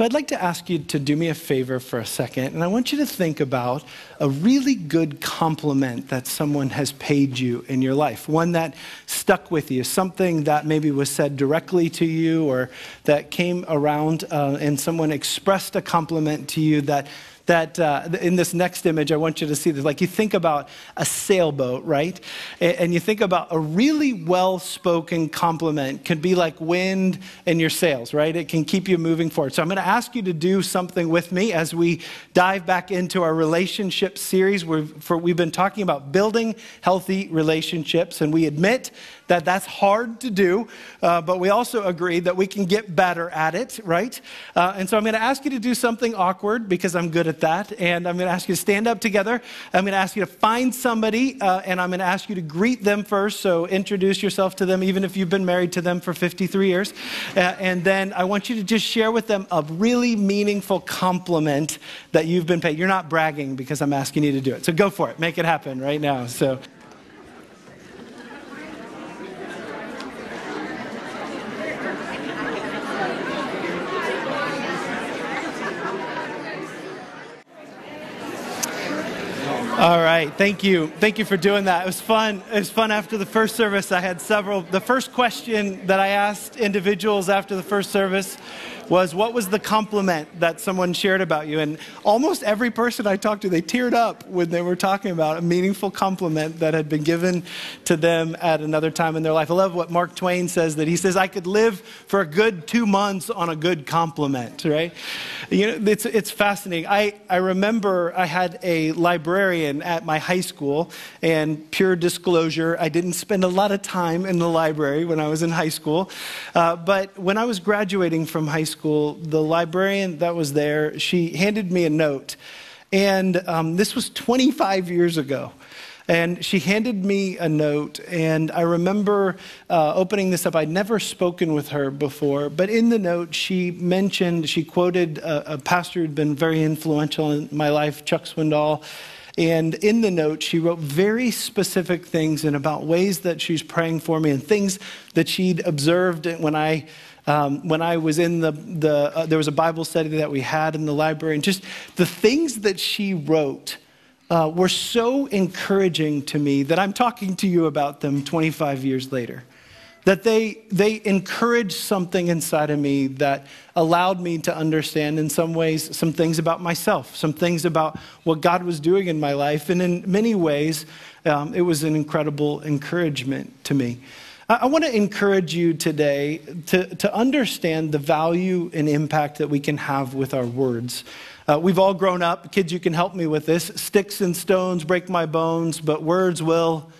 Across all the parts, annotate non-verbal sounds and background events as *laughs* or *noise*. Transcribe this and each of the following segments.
So I'd like to ask you to do me a favor for a second, and I want you to think about a really good compliment that someone has paid you in your life, one that stuck with you, something that maybe was said directly to you or that came around uh, and someone expressed a compliment to you that that uh, in this next image, I want you to see this. Like you think about a sailboat, right? And you think about a really well spoken compliment can be like wind in your sails, right? It can keep you moving forward. So I'm going to ask you to do something with me as we dive back into our relationship series. We've, for, we've been talking about building healthy relationships, and we admit that that's hard to do, uh, but we also agree that we can get better at it, right? Uh, and so I'm going to ask you to do something awkward because I'm good at that. And I'm going to ask you to stand up together. I'm going to ask you to find somebody, uh, and I'm going to ask you to greet them first. So introduce yourself to them, even if you've been married to them for 53 years. Uh, and then I want you to just share with them a really meaningful compliment that you've been paid. You're not bragging because I'm asking you to do it. So go for it. Make it happen right now. So. All right, thank you. Thank you for doing that. It was fun. It was fun after the first service. I had several. The first question that I asked individuals after the first service was what was the compliment that someone shared about you? And almost every person I talked to, they teared up when they were talking about a meaningful compliment that had been given to them at another time in their life. I love what Mark Twain says that he says, I could live for a good two months on a good compliment, right? You know, it's, it's fascinating. I, I remember I had a librarian at my high school, and pure disclosure, I didn't spend a lot of time in the library when I was in high school. Uh, but when I was graduating from high school, school, the librarian that was there, she handed me a note. And um, this was 25 years ago. And she handed me a note, and I remember uh, opening this up. I'd never spoken with her before, but in the note, she mentioned, she quoted a, a pastor who'd been very influential in my life, Chuck Swindoll. And in the note, she wrote very specific things and about ways that she's praying for me and things that she'd observed when I um, when I was in the, the uh, there was a Bible study that we had in the library, and just the things that she wrote uh, were so encouraging to me that I'm talking to you about them 25 years later. That they, they encouraged something inside of me that allowed me to understand, in some ways, some things about myself, some things about what God was doing in my life. And in many ways, um, it was an incredible encouragement to me. I want to encourage you today to, to understand the value and impact that we can have with our words. Uh, we've all grown up. Kids, you can help me with this. Sticks and stones break my bones, but words will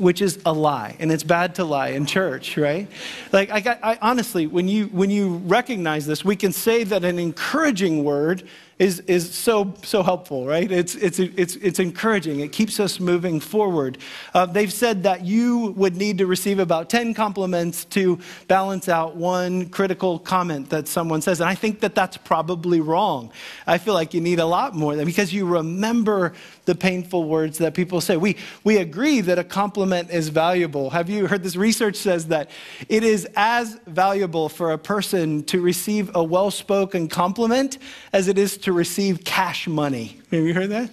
which is a lie and it's bad to lie in church right? Like I, got, I, honestly when you when you recognize this we can say that an encouraging word is, is so, so helpful, right? It's, it's, it's, it's encouraging. It keeps us moving forward. Uh, they've said that you would need to receive about 10 compliments to balance out one critical comment that someone says. And I think that that's probably wrong. I feel like you need a lot more than because you remember the painful words that people say. We, we agree that a compliment is valuable. Have you heard this? Research says that it is as valuable for a person to receive a well spoken compliment as it is to to receive cash money. Have you heard that?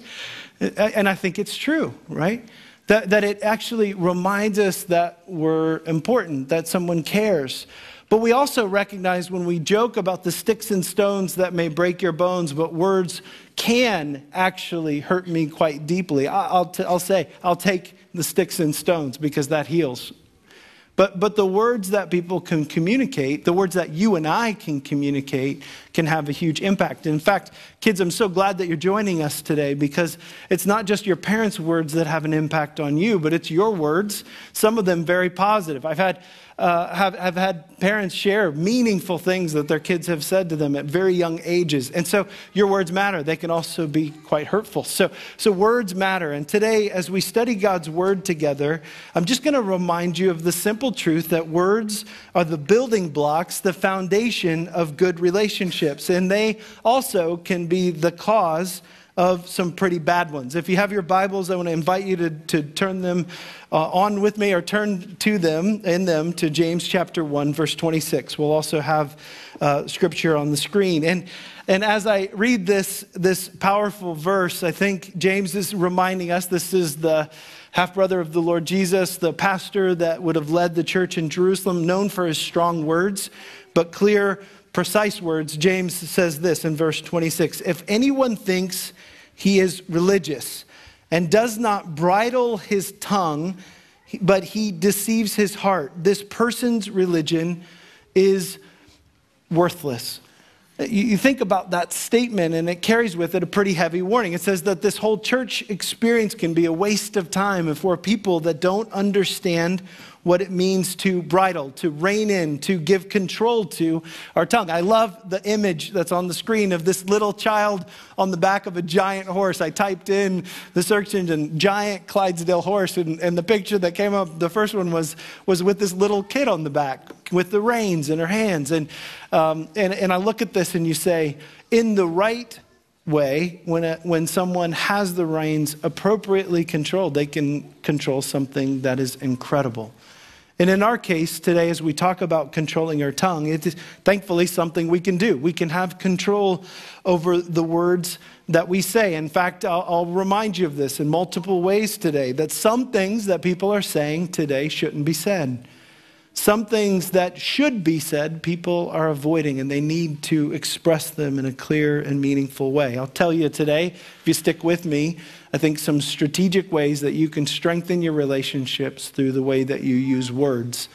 And I think it's true, right? That, that it actually reminds us that we're important, that someone cares. But we also recognize when we joke about the sticks and stones that may break your bones, but words can actually hurt me quite deeply. I'll, t- I'll say, I'll take the sticks and stones because that heals but, but the words that people can communicate, the words that you and I can communicate, can have a huge impact. In fact, kids, I'm so glad that you're joining us today because it's not just your parents' words that have an impact on you, but it's your words, some of them very positive. I've had uh, have, have had parents share meaningful things that their kids have said to them at very young ages. And so your words matter. They can also be quite hurtful. So, so words matter. And today, as we study God's word together, I'm just going to remind you of the simple truth that words are the building blocks, the foundation of good relationships. And they also can be the cause of some pretty bad ones. If you have your Bibles, I want to invite you to, to turn them uh, on with me or turn to them, in them, to James chapter 1, verse 26. We'll also have uh, scripture on the screen. And, and as I read this, this powerful verse, I think James is reminding us this is the half brother of the Lord Jesus, the pastor that would have led the church in Jerusalem, known for his strong words, but clear, precise words. James says this in verse 26 If anyone thinks he is religious and does not bridle his tongue, but he deceives his heart. This person's religion is worthless. You think about that statement, and it carries with it a pretty heavy warning. It says that this whole church experience can be a waste of time for people that don't understand what it means to bridle, to rein in, to give control to our tongue. I love the image that's on the screen of this little child on the back of a giant horse. I typed in the search engine, giant Clydesdale horse, and, and the picture that came up, the first one was, was with this little kid on the back with the reins in her hands. And, um, and, and I look at this and you say, in the right way, when, a, when someone has the reins appropriately controlled, they can control something that is incredible. And in our case today, as we talk about controlling our tongue, it is thankfully something we can do. We can have control over the words that we say. In fact, I'll, I'll, remind you of this in multiple ways today that some things that people are saying today shouldn't be said. Some things that should be said, people are avoiding, and they need to express them in a clear and meaningful way. I'll tell you today, if you stick with me, I think some strategic ways that you can strengthen your relationships through the way that you use words.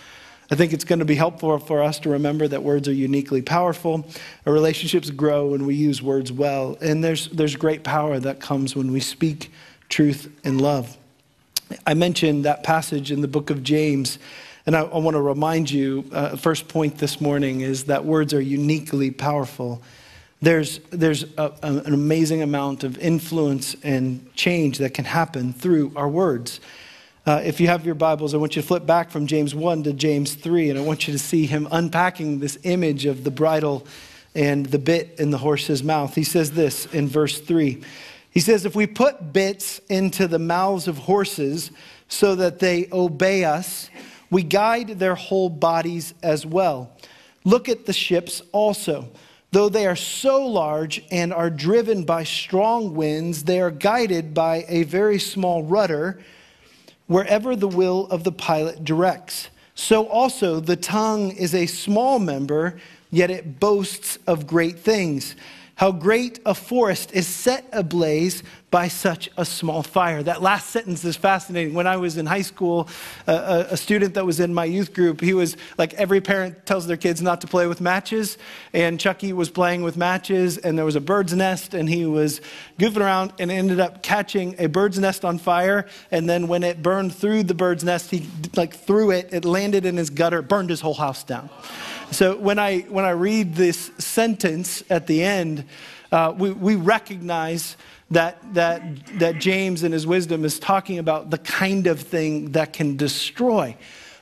I think it's going to be helpful for us to remember that words are uniquely powerful. Our relationships grow when we use words well, and there's, there's great power that comes when we speak truth and love. I mentioned that passage in the book of James and I, I want to remind you, uh, first point this morning is that words are uniquely powerful. There's, there's a, a, an amazing amount of influence and change that can happen through our words. Uh, if you have your Bibles, I want you to flip back from James 1 to James 3, and I want you to see him unpacking this image of the bridle and the bit in the horse's mouth. He says this in verse 3. He says, If we put bits into the mouths of horses so that they obey us, we guide their whole bodies as well. Look at the ships also. Though they are so large and are driven by strong winds, they are guided by a very small rudder wherever the will of the pilot directs. So also the tongue is a small member, yet it boasts of great things. How great a forest is set ablaze by such a small fire. That last sentence is fascinating. When I was in high school, uh, a, student that was in my youth group, he was like every parent tells their kids not to play with matches. And Chucky was playing with matches, and there was a bird's nest, and he was goofing around and ended up catching a bird's nest on fire. And then when it burned through the bird's nest, he like threw it, it landed in his gutter, burned his whole house down. So when I, when I read this sentence at the end, uh, we, we recognize that, that, that James in his wisdom is talking about the kind of thing that can destroy.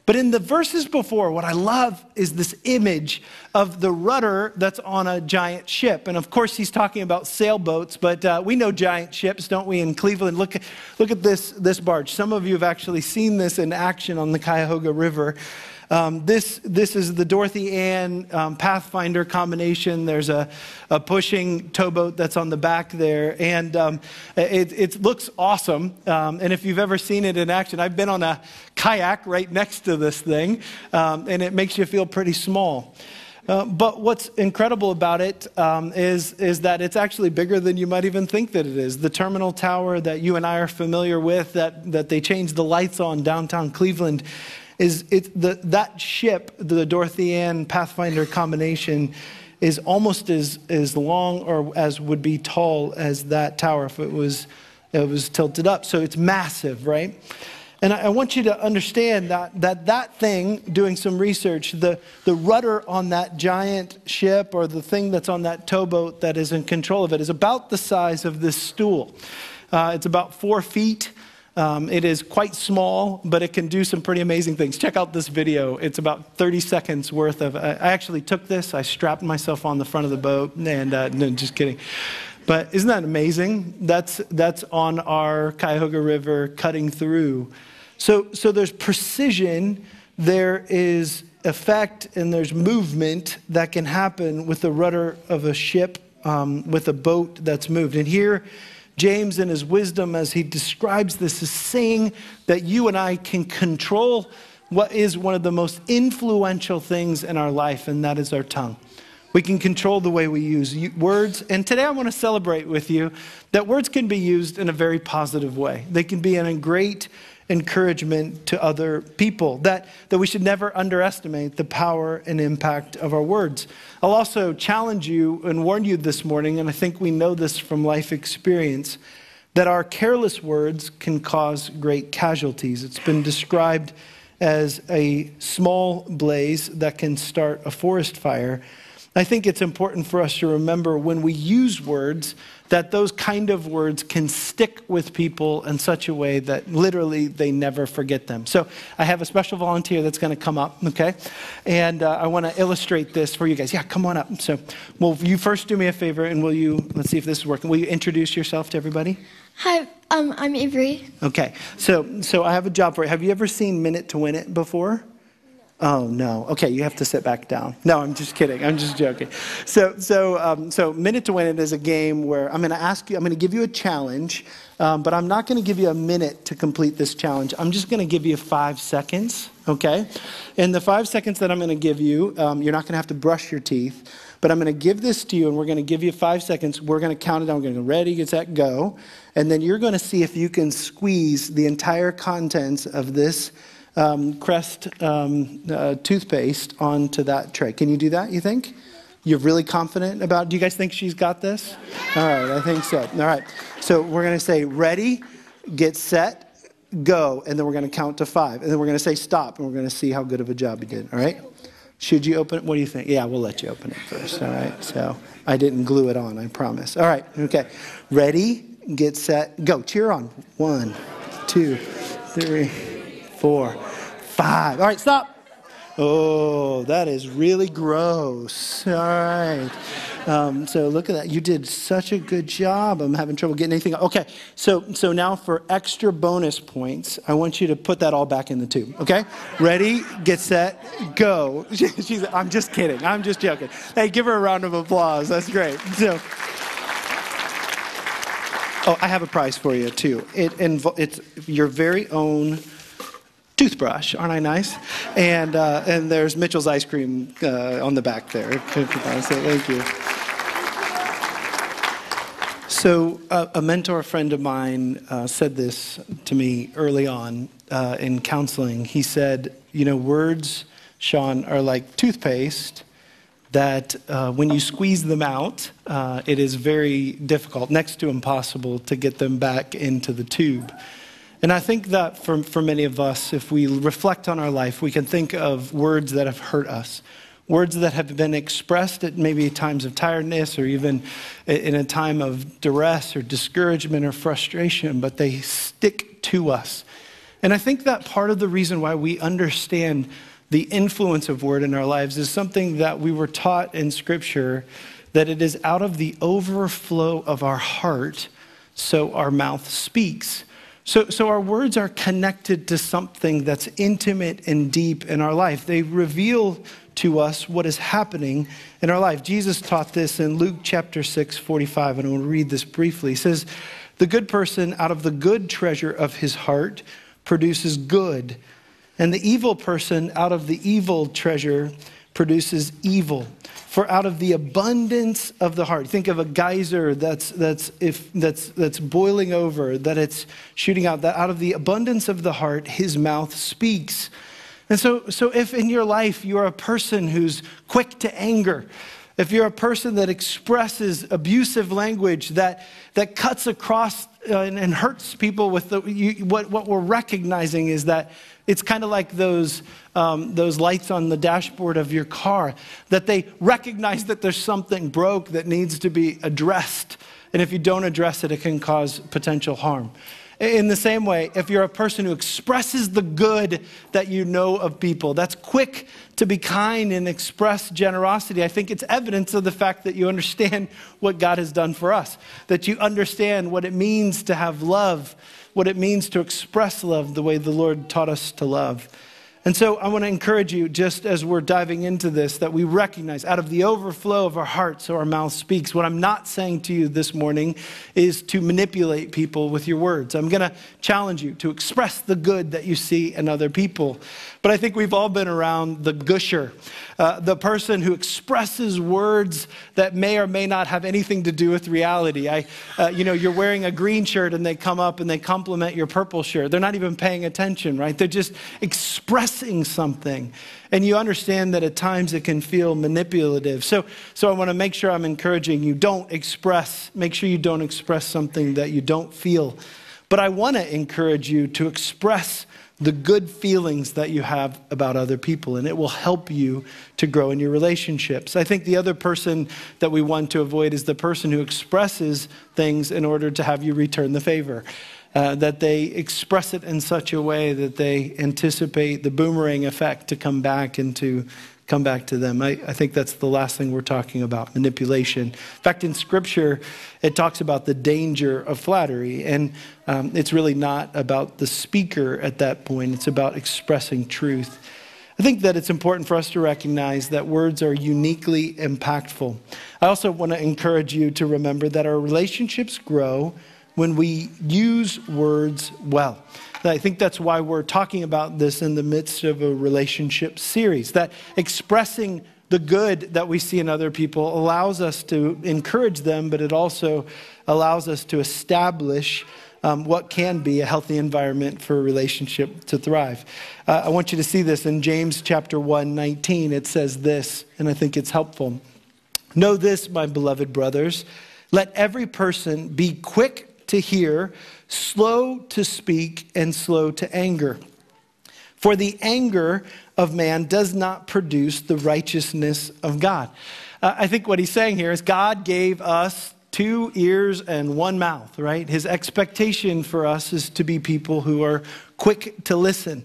But in the verses before, what I love is this image of the rudder that's on a giant ship. And of course, he's talking about sailboats, but uh, we know giant ships, don't we, in Cleveland? Look, look at this, this barge. Some of you have actually seen this in action on the Cuyahoga River. Um, this, this is the Dorothy Ann um, Pathfinder combination. There's a, a, pushing towboat that's on the back there, and um, it, it, looks awesome. Um, and if you've ever seen it in action, I've been on a kayak right next to this thing, um, and it makes you feel pretty small. Uh, but what's incredible about it um, is is, that it's actually bigger than you might even think that it is. The terminal tower that you and I are familiar with, that, that they changed the lights on downtown Cleveland, is it, the, that ship, the Dorothy Ann Pathfinder combination, is almost as, as long or as would be tall as that tower if it was, it was tilted up. So it's massive, right? And I, I want you to understand that, that that thing, doing some research, the, the rudder on that giant ship or the thing that's on that towboat that is in control of it is about the size of this stool. Uh, it's about four feet. Um, it is quite small, but it can do some pretty amazing things. Check out this video. It's about 30 seconds worth of. I actually took this, I strapped myself on the front of the boat, and uh, no, just kidding. But isn't that amazing? That's, that's on our Cuyahoga River cutting through. So, so there's precision, there is effect, and there's movement that can happen with the rudder of a ship, um, with a boat that's moved. And here, James, in his wisdom, as he describes this, is saying that you and I can control what is one of the most influential things in our life, and that is our tongue. We can control the way we use words. And today I want to celebrate with you that words can be used in a very positive way. They can be in a great encouragement to other people, that, that we should never underestimate the power and impact of our words. I'll also challenge you and warn you this morning, and I think we know this from life experience, that our careless words can cause great casualties. It's been described as a small blaze that can start a forest fire. I think it's important for us to remember when we use words that those kind of words can stick with people in such a way that literally they never forget them. So I have a special volunteer that's going to come up, okay? And uh, I want to illustrate this for you guys. Yeah, come on up. So, will you first do me a favor and will you, let's see if this is working. Will you introduce yourself to everybody? Hi, um, I'm Avery. Okay, so, so I have a job for you. Have you ever seen Minute to Win It before? Oh no. Okay, you have to sit back down. No, I'm just kidding. I'm just joking. So, so, um, so, minute to win it is a game where I'm going to ask you. I'm going to give you a challenge, um, but I'm not going to give you a minute to complete this challenge. I'm just going to give you five seconds. Okay, in the five seconds that I'm going to give you, um, you're not going to have to brush your teeth, but I'm going to give this to you, and we're going to give you five seconds. We're going to count it down. We're going to go ready, get set, go, and then you're going to see if you can squeeze the entire contents of this um, Crest um, uh, toothpaste onto that tray. Can you do that, you think? You're really confident about Do you guys think she's got this? All right, I think so. All right. So we're going to say ready, get set, go, and then we're going to count to five. And then we're going to say stop, and we're going to see how good of a job you did. All right? Should you open it? What do you think? Yeah, we'll let you open it first. All right. So I didn't glue it on, I promise. All right. Okay. Ready, get set, go. Cheer on. One, two, three four, five. All right, stop. Oh, that is really gross. All right. Um, so look at that. You did such a good job. I'm having trouble getting anything. Okay. So so now for extra bonus points, I want you to put that all back in the tube. Okay. Ready? Get set. Go. *laughs* She's. I'm just kidding. I'm just joking. Hey, give her a round of applause. That's great. So. Oh, I have a prize for you too. It invo- it's your very own toothbrush. Aren't I nice? And, uh, and there's Mitchell's ice cream uh, on the back there. So thank you. So, uh, a mentor friend of mine uh, said this to me early on uh, in counseling. He said, You know, words, Shawn, are like toothpaste that uh, when you squeeze them out, uh, it is very difficult, next to impossible, to get them back into the tube. And I think that for, for many of us, if we reflect on our life, we can think of words that have hurt us, words that have been expressed at maybe times of tiredness or even in a time of duress or discouragement or frustration, but they stick to us. And I think that part of the reason why we understand the influence of word in our lives is something that we were taught in Scripture that it is out of the overflow of our heart, so our mouth speaks. So, so our words are connected to something that's intimate and deep in our life. They reveal to us what is happening in our life. Jesus taught this in Luke chapter 6, 45, and I want to read this briefly. He says, The good person out of the good treasure of his heart produces good, and the evil person out of the evil treasure produces evil. For out of the abundance of the heart, think of a geyser that's, that's, if, that's, that's boiling over, that it's shooting out, that out of the abundance of the heart, his mouth speaks. And so, so if in your life you're a person who's quick to anger, if you're a person that expresses abusive language that, that cuts across uh, and, and, hurts people with the, you, what, what we're recognizing is that it's kind of like those, um, those lights on the dashboard of your car, that they recognize that there's something broke that needs to be addressed. And if you don't address it, it can cause potential harm. In the same way, if you're a person who expresses the good that you know of people, that's quick to be kind and express generosity, I think it's evidence of the fact that you understand what God has done for us, that you understand what it means to have love, what it means to express love the way the Lord taught us to love. And so I want to encourage you, just as we're diving into this, that we recognize out of the overflow of our hearts, so our mouth speaks. What I'm not saying to you this morning is to manipulate people with your words. I'm going to challenge you to express the good that you see in other people. But I think we've all been around the gusher, uh, the person who expresses words that may or may not have anything to do with reality. I, uh, you know, you're wearing a green shirt and they come up and they compliment your purple shirt. They're not even paying attention, right? They're just expressing something. And you understand that at times it can feel manipulative. So, so I want to make sure I'm encouraging you don't express, make sure you don't express something that you don't feel. But I want to encourage you to express the good feelings that you have about other people, and it will help you to grow in your relationships. I think the other person that we want to avoid is the person who expresses things in order to have you return the favor. Uh, that they express it in such a way that they anticipate the boomerang effect to come back and to come back to them. I, I, think that's the last thing we're talking about manipulation. In fact, in Scripture, it talks about the danger of flattery, and um, it's really not about the speaker at that point, it's about expressing truth. I think that it's important for us to recognize that words are uniquely impactful. I also want to encourage you to remember that our relationships grow when we use words well. I think that's why we're talking about this in the midst of a relationship series. That expressing the good that we see in other people allows us to encourage them, but it also allows us to establish um, what can be a healthy environment for a relationship to thrive. Uh, I want you to see this in James chapter 1, 19. It says this, and I think it's helpful. Know this, my beloved brothers. Let every person be quick to hear slow to speak, and slow to anger. For the anger of man does not produce the righteousness of God. Uh, I think what he's saying here is God gave us two ears and one mouth, right? His expectation for us is to be people who are quick to listen,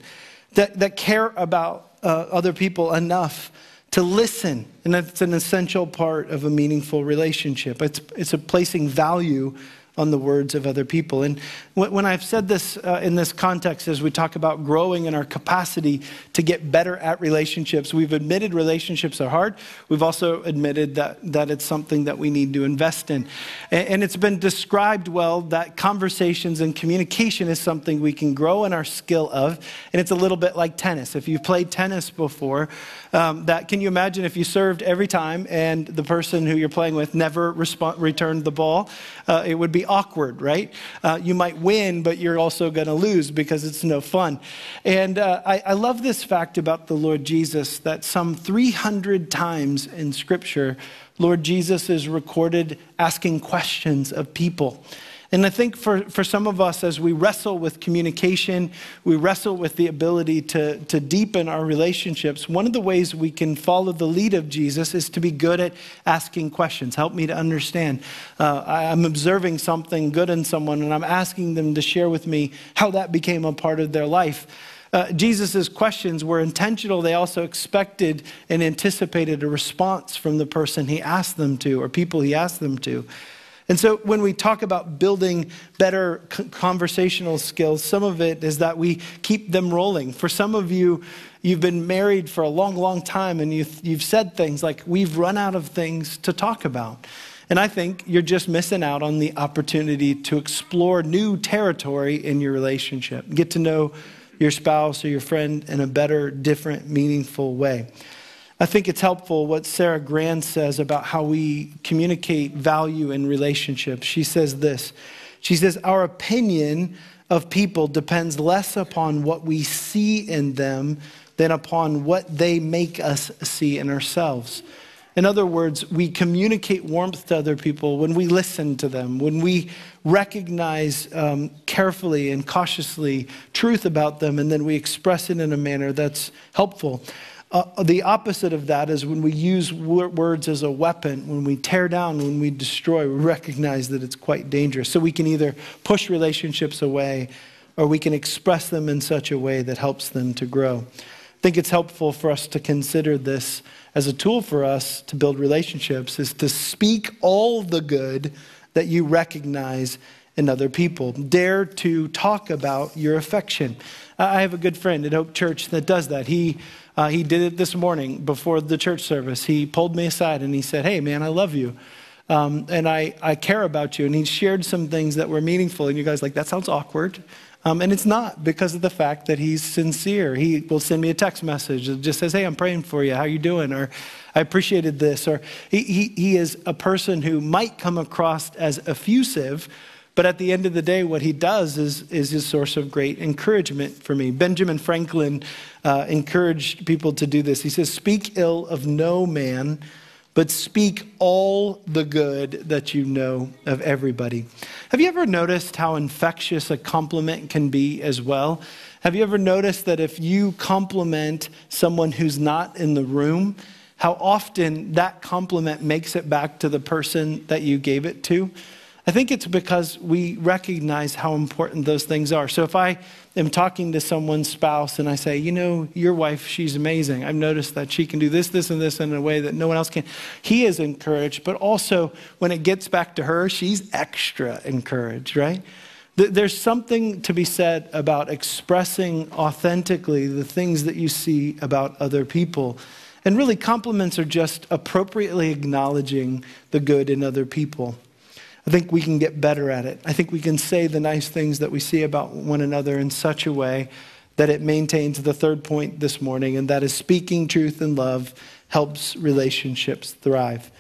that, that care about uh, other people enough to listen. And that's an essential part of a meaningful relationship. It's, it's a placing value on the words of other people. And when I've said this uh, in this context, as we talk about growing in our capacity to get better at relationships, we've admitted relationships are hard. We've also admitted that, that it's something that we need to invest in. And, and it's been described well that conversations and communication is something we can grow in our skill of. And it's a little bit like tennis. If you've played tennis before, um, that can you imagine if you served every time and the person who you're playing with never returned the ball? Uh, it would be awkward, right? Uh, you might win, but you're also going to lose because it's no fun. And uh, I, I love this fact about the Lord Jesus that some 300 times in Scripture, Lord Jesus is recorded asking questions of people. And I think for, for some of us, as we wrestle with communication, we wrestle with the ability to, to deepen our relationships, one of the ways we can follow the lead of Jesus is to be good at asking questions. Help me to understand. Uh, I'm observing something good in someone, and I'm asking them to share with me how that became a part of their life. Uh, Jesus' questions were intentional. They also expected and anticipated a response from the person he asked them to or people he asked them to. And so when we talk about building better conversational skills, some of it is that we keep them rolling. For some of you, you've been married for a long, long time and you've, you've said things like, we've run out of things to talk about. And I think you're just missing out on the opportunity to explore new territory in your relationship, get to know your spouse or your friend in a better, different, meaningful way. I think it's helpful what Sarah Grand says about how we communicate value in relationships. She says this She says, Our opinion of people depends less upon what we see in them than upon what they make us see in ourselves. In other words, we communicate warmth to other people when we listen to them, when we recognize um, carefully and cautiously truth about them, and then we express it in a manner that's helpful. Uh, the opposite of that is when we use words as a weapon, when we tear down, when we destroy, we recognize that it's quite dangerous. So we can either push relationships away or we can express them in such a way that helps them to grow. I think it's helpful for us to consider this as a tool for us to build relationships is to speak all the good that you recognize in other people. Dare to talk about your affection. I have a good friend at Hope Church that does that. He, uh, he did it this morning before the church service. He pulled me aside and he said, Hey, man, I love you. Um, and I, I care about you. And he shared some things that were meaningful. And you guys like, that sounds awkward. Um, and it's not because of the fact that he's sincere. He will send me a text message that just says, Hey, I'm praying for you. How you doing? Or I appreciated this. Or he, he, he is a person who might come across as effusive, but at the end of the day, what he does is, is a source of great encouragement for me. Benjamin Franklin uh, encouraged people to do this. He says, Speak ill of no man, but speak all the good that you know of everybody. Have you ever noticed how infectious a compliment can be as well? Have you ever noticed that if you compliment someone who's not in the room, how often that compliment makes it back to the person that you gave it to? I think it's because we recognize how important those things are. So if I am talking to someone's spouse and I say, you know, your wife, she's amazing. I've noticed that she can do this, this, and this in a way that no one else can. He is encouraged, but also when it gets back to her, she's extra encouraged, right? There's something to be said about expressing authentically the things that you see about other people. And really, compliments are just appropriately acknowledging the good in other people. I think we can get better at it. I think we can say the nice things that we see about one another in such a way that it maintains the third point this morning, and that is speaking truth and love helps relationships thrive.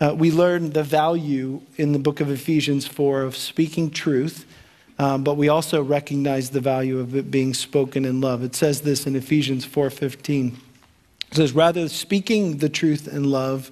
Uh, we learn the value in the book of Ephesians 4 of speaking truth, um, but we also recognize the value of it being spoken in love. It says this in Ephesians 4:15. It says, "Rather speaking the truth in love."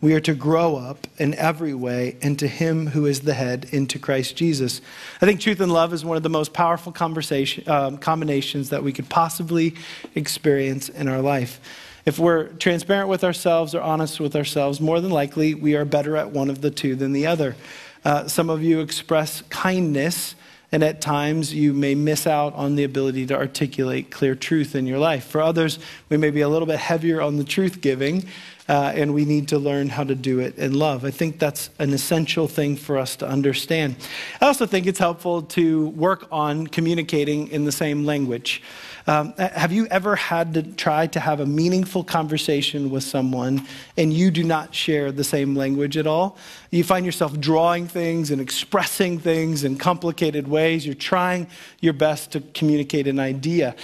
We are to grow up in every way into Him who is the head, into Christ Jesus. I think truth and love is one of the most powerful conversation, um, combinations that we could possibly experience in our life. If we're transparent with ourselves or honest with ourselves, more than likely we are better at one of the two than the other. Uh, some of you express kindness, and at times you may miss out on the ability to articulate clear truth in your life. For others, we may be a little bit heavier on the truth giving uh, and we need to learn how to do it in love. I think that's an essential thing for us to understand. I also think it's helpful to work on communicating in the same language. Um, have you ever had to try to have a meaningful conversation with someone and you do not share the same language at all? You find yourself drawing things and expressing things in complicated ways. You're trying your best to communicate an idea.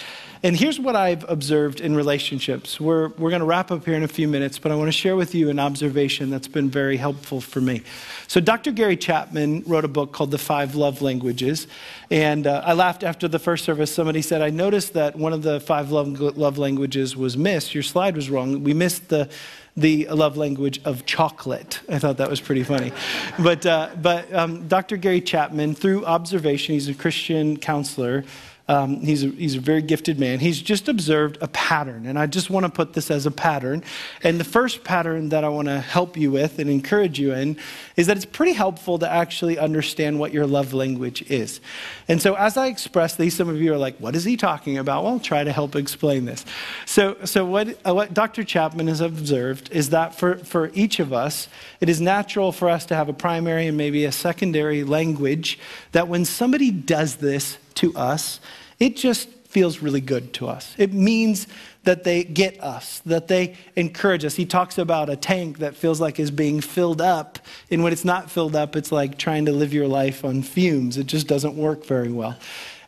And here's what I've observed in relationships. We're, we're going to wrap up here in a few minutes, but I want to share with you an observation that's been very helpful for me. So, Dr. Gary Chapman wrote a book called The Five Love Languages. And uh, I laughed after the first service. Somebody said, I noticed that one of the five love, love languages was missed. Your slide was wrong. We missed the the love language of chocolate. I thought that was pretty funny. but uh, but um, Dr. Gary Chapman, through observation, he's a Christian counselor, um, he's, a, he's a very gifted man. He's just observed a pattern, and I just want to put this as a pattern. And the first pattern that I want to help you with and encourage you in is that it's pretty helpful to actually understand what your love language is. And so, as I express these, some of you are like, "What is he talking about?" Well, I'll try to help explain this. So, so what, uh, what Dr. Chapman has observed is that for, for each of us, it is natural for us to have a primary and maybe a secondary language that when somebody does this to us, it just feels really good to us. It means that they get us, that they encourage us. He talks about a tank that feels like is being filled up, and when it's not filled up, it's like trying to live your life on fumes. It just doesn't work very well.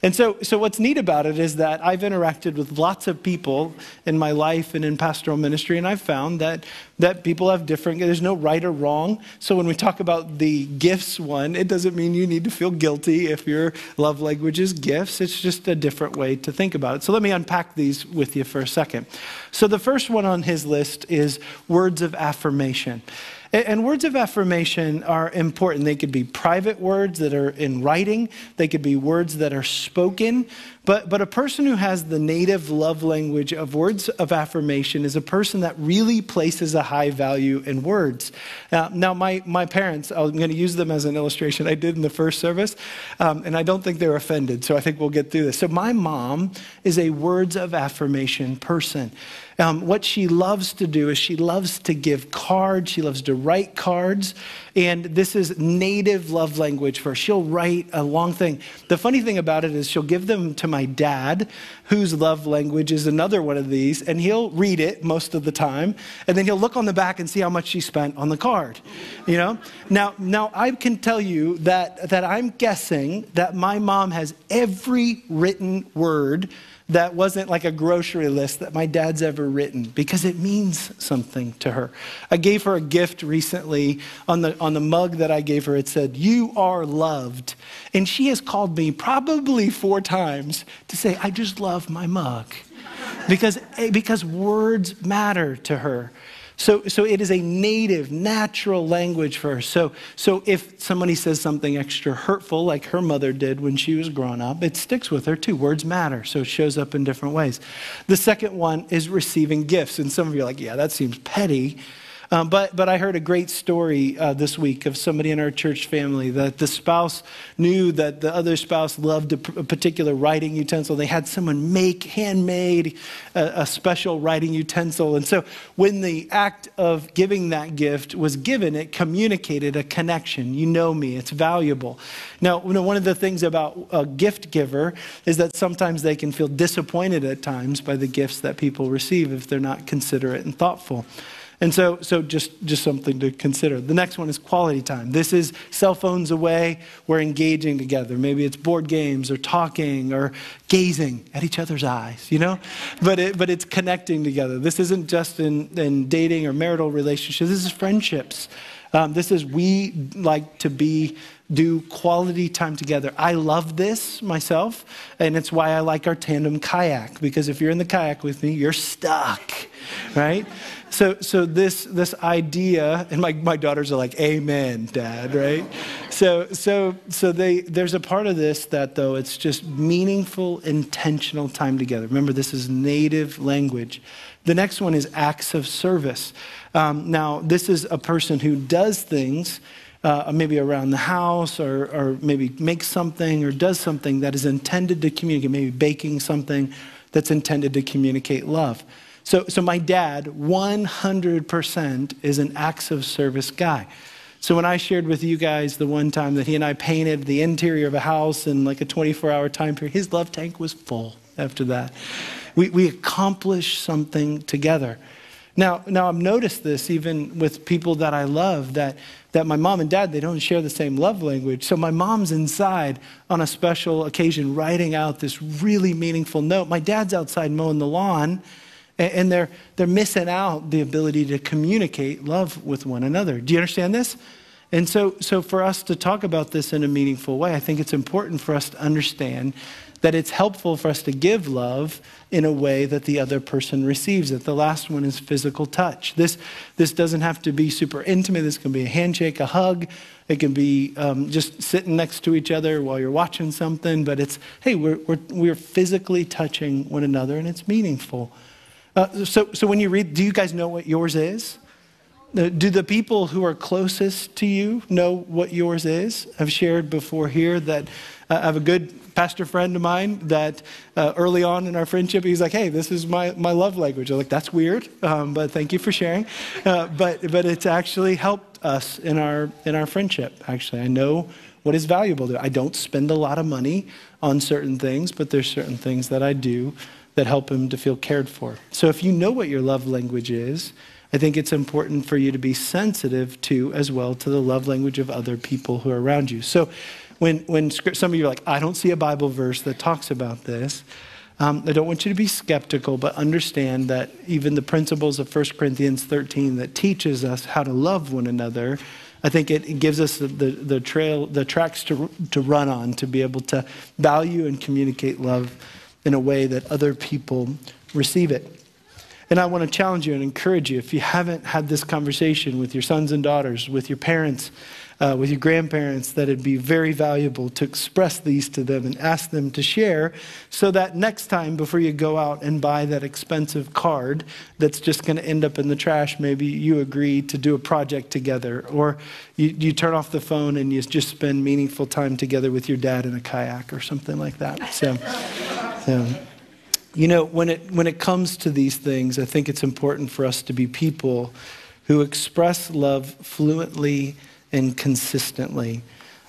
And so, so what's neat about it is that I've interacted with lots of people in my life and in pastoral ministry, and I've found that, that people have different, there's no right or wrong. So when we talk about the gifts one, it doesn't mean you need to feel guilty if your love language is gifts. It's just a different way to think about it. So let me unpack these with you for a second. So the first one on his list is words of affirmation. And words of affirmation are important. They could be private words that are in writing, they could be words that are spoken. But, but a person who has the native love language of words of affirmation is a person that really places a high value in words. Uh, now, my, my parents, I'm going to use them as an illustration. I did in the first service, um, and I don't think they're offended, so I think we'll get through this. So, my mom is a words of affirmation person. Um, what she loves to do is she loves to give cards, she loves to write cards, and this is native love language for her. She'll write a long thing. The funny thing about it is she'll give them to my dad, whose love language is another one of these, and he'll read it most of the time, and then he'll look on the back and see how much she spent on the card. You know? Now, now I can tell you that, that I'm guessing that my mom has every written word that wasn't like a grocery list that my dad's ever written because it means something to her. I gave her a gift recently on the, on the mug that I gave her. It said, You are loved. And she has called me probably four times to say, I just love my mug because, eh, because words matter to her. So, so it is a native, natural language for her. So, so if somebody says something extra hurtful, like her mother did when she was growing up, it sticks with her too. Words matter, so it shows up in different ways. The second one is receiving gifts. And some of you are like, yeah, that seems petty. Um, but, but I heard a great story uh, this week of somebody in our church family that the spouse knew that the other spouse loved a, p- a particular writing utensil. They had someone make, handmade, a, special writing utensil. And so when the act of giving that gift was given, it communicated a connection. You know me, it's valuable. Now, you know, one of the things about a gift giver is that sometimes they can feel disappointed at times by the gifts that people receive if they're not considerate and thoughtful. And so, so just, just something to consider. The next one is quality time. This is cell phones away, we're engaging together. Maybe it's board games or talking or gazing at each other's eyes, you know? But, it, but it's connecting together. This isn't just in, in dating or marital relationships, this is friendships. Um, this is we like to be do quality time together. I love this myself, and it's why I like our tandem kayak because if you're in the kayak with me, you're stuck, right? So, so this, this idea, and my, my daughters are like, Amen, Dad, right? So, so, so they, there's a part of this that, though, it's just meaningful, intentional time together. Remember, this is native language. The next one is acts of service. Um, now, this is a person who does things. Uh, maybe around the house, or, or maybe makes something or does something that is intended to communicate, maybe baking something that's intended to communicate love. So, so my dad, 100% is an acts of service guy. So when I shared with you guys the one time that he and I painted the interior of a house in like a 24 hour time period, his love tank was full after that. We, we accomplished something together. Now, now I've noticed this even with people that I love that, that my mom and dad, they don't share the same love language. So my mom's inside on a special occasion writing out this really meaningful note. My dad's outside mowing the lawn and they're, they're missing out the ability to communicate love with one another. Do you understand this? And so, so for us to talk about this in a meaningful way, I think it's important for us to understand that it's helpful for us to give love in a way that the other person receives it. The last one is physical touch. This, this doesn't have to be super intimate. This can be a handshake, a hug. It can be um, just sitting next to each other while you're watching something. But it's, hey, we're, we're, we're physically touching one another and it's meaningful. Uh, so, so when you read, do you guys know what yours is? Do the people who are closest to you know what yours is? I've shared before here that uh, I have a good pastor friend of mine that uh, early on in our friendship, he's like, hey, this is my, my love language. I'm like, that's weird, um, but thank you for sharing. Uh, but, but it's actually helped us in our, in our friendship, actually. I know what is valuable to I don't spend a lot of money on certain things, but there's certain things that I do that help him to feel cared for. So if you know what your love language is, I think it's important for you to be sensitive to as well to the love language of other people who are around you. So when, when some of you are like, I don't see a Bible verse that talks about this, um, I don't want you to be skeptical, but understand that even the principles of 1 Corinthians 13 that teaches us how to love one another, I think it, it gives us the, the, the, trail, the tracks to, to run on to be able to value and communicate love in a way that other people receive it. And I want to challenge you and encourage you if you haven't had this conversation with your sons and daughters, with your parents, uh, with your grandparents, that it'd be very valuable to express these to them and ask them to share so that next time before you go out and buy that expensive card that's just going to end up in the trash, maybe you agree to do a project together or you, you turn off the phone and you just spend meaningful time together with your dad in a kayak or something like that. So, so you know, when it, when it comes to these things, I think it's important for us to be people who express love fluently and consistently.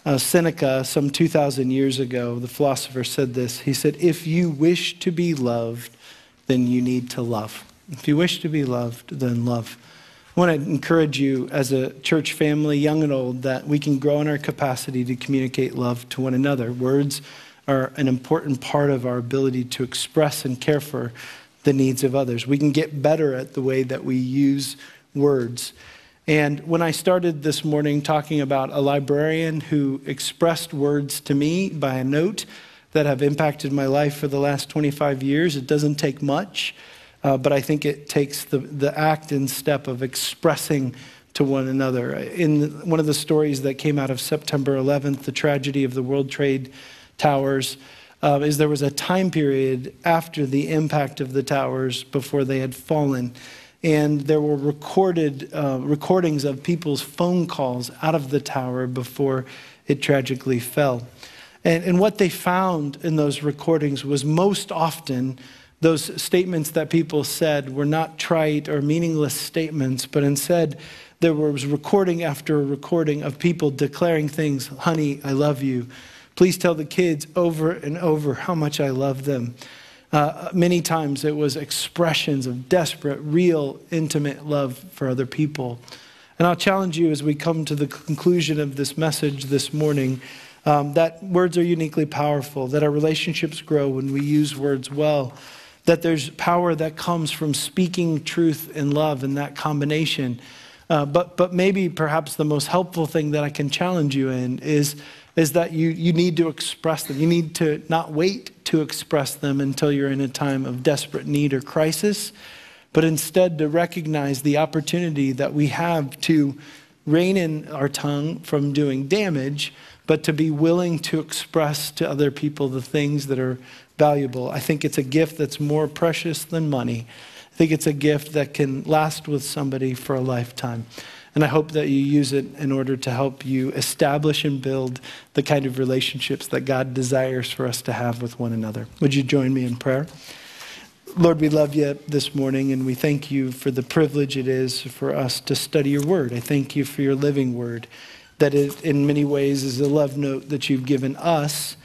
Uh, Seneca, some 2,000 years ago, the philosopher said this. He said, If you wish to be loved, then you need to love. If you wish to be loved, then love. I want to encourage you as a church family, young and old, that we can grow in our capacity to communicate love to one another. Words are an important part of our ability to express and care for the needs of others. We can get better at the way that we use words. And when I started this morning talking about a librarian who expressed words to me by a note that have impacted my life for the last 25 years, it doesn't take much, uh, but I think it takes the, the act and step of expressing to one another. In one of the stories that came out of September 11th, the tragedy of the World Trade towers uh, is there was a time period after the impact of the towers before they had fallen. And there were recorded uh, recordings of people's phone calls out of the tower before it tragically fell. And, and what they found in those recordings was most often those statements that people said were not trite or meaningless statements, but instead there was recording after recording of people declaring things, honey, I love you. Please tell the kids over and over how much I love them. Uh, many times it was expressions of desperate, real, intimate love for other people. And I'll challenge you as we come to the conclusion of this message this morning um, that words are uniquely powerful, that our relationships grow when we use words well, that there's power that comes from speaking truth and love in that combination. Uh, but, but maybe perhaps the most helpful thing that I can challenge you in is is that you, you need to express them. You need to not wait to express them until you're in a time of desperate need or crisis, but instead to recognize the opportunity that we have to rein in our tongue from doing damage, but to be willing to express to other people the things that are valuable. I think it's a gift that's more precious than money. I think it's a gift that can last with somebody for a lifetime. And I hope that you use it in order to help you establish and build the kind of relationships that God desires for us to have with one another. Would you join me in prayer? Lord, we love you this morning and we thank you for the privilege it is for us to study your word. I thank you for your living word, that it in many ways is a love note that you've given us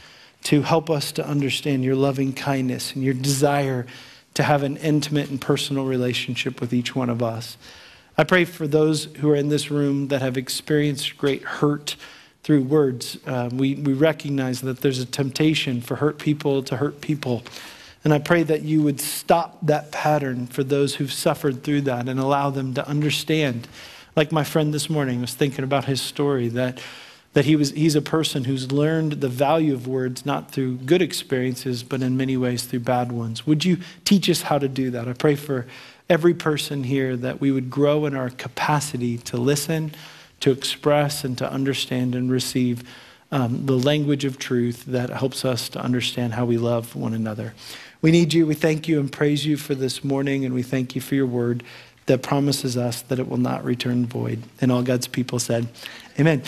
to help us to understand your loving kindness and your desire to have an intimate and personal relationship with each one of us. I pray for those who are in this room that have experienced great hurt through words. Um, we, we recognize that there's a temptation for hurt people to hurt people. And I pray that you would stop that pattern for those who've suffered through that and allow them to understand. Like my friend this morning was thinking about his story that, that he was, he's a person who's learned the value of words not through good experiences, but in many ways through bad ones. Would you teach us how to do that? I pray for every person here that we would grow in our capacity to listen, to express, and to understand and receive um, the language of truth that helps us to understand how we love one another. We need you. We thank you and praise you for this morning, and we thank you for your word that promises us that it will not return void. And all God's people said, Amen.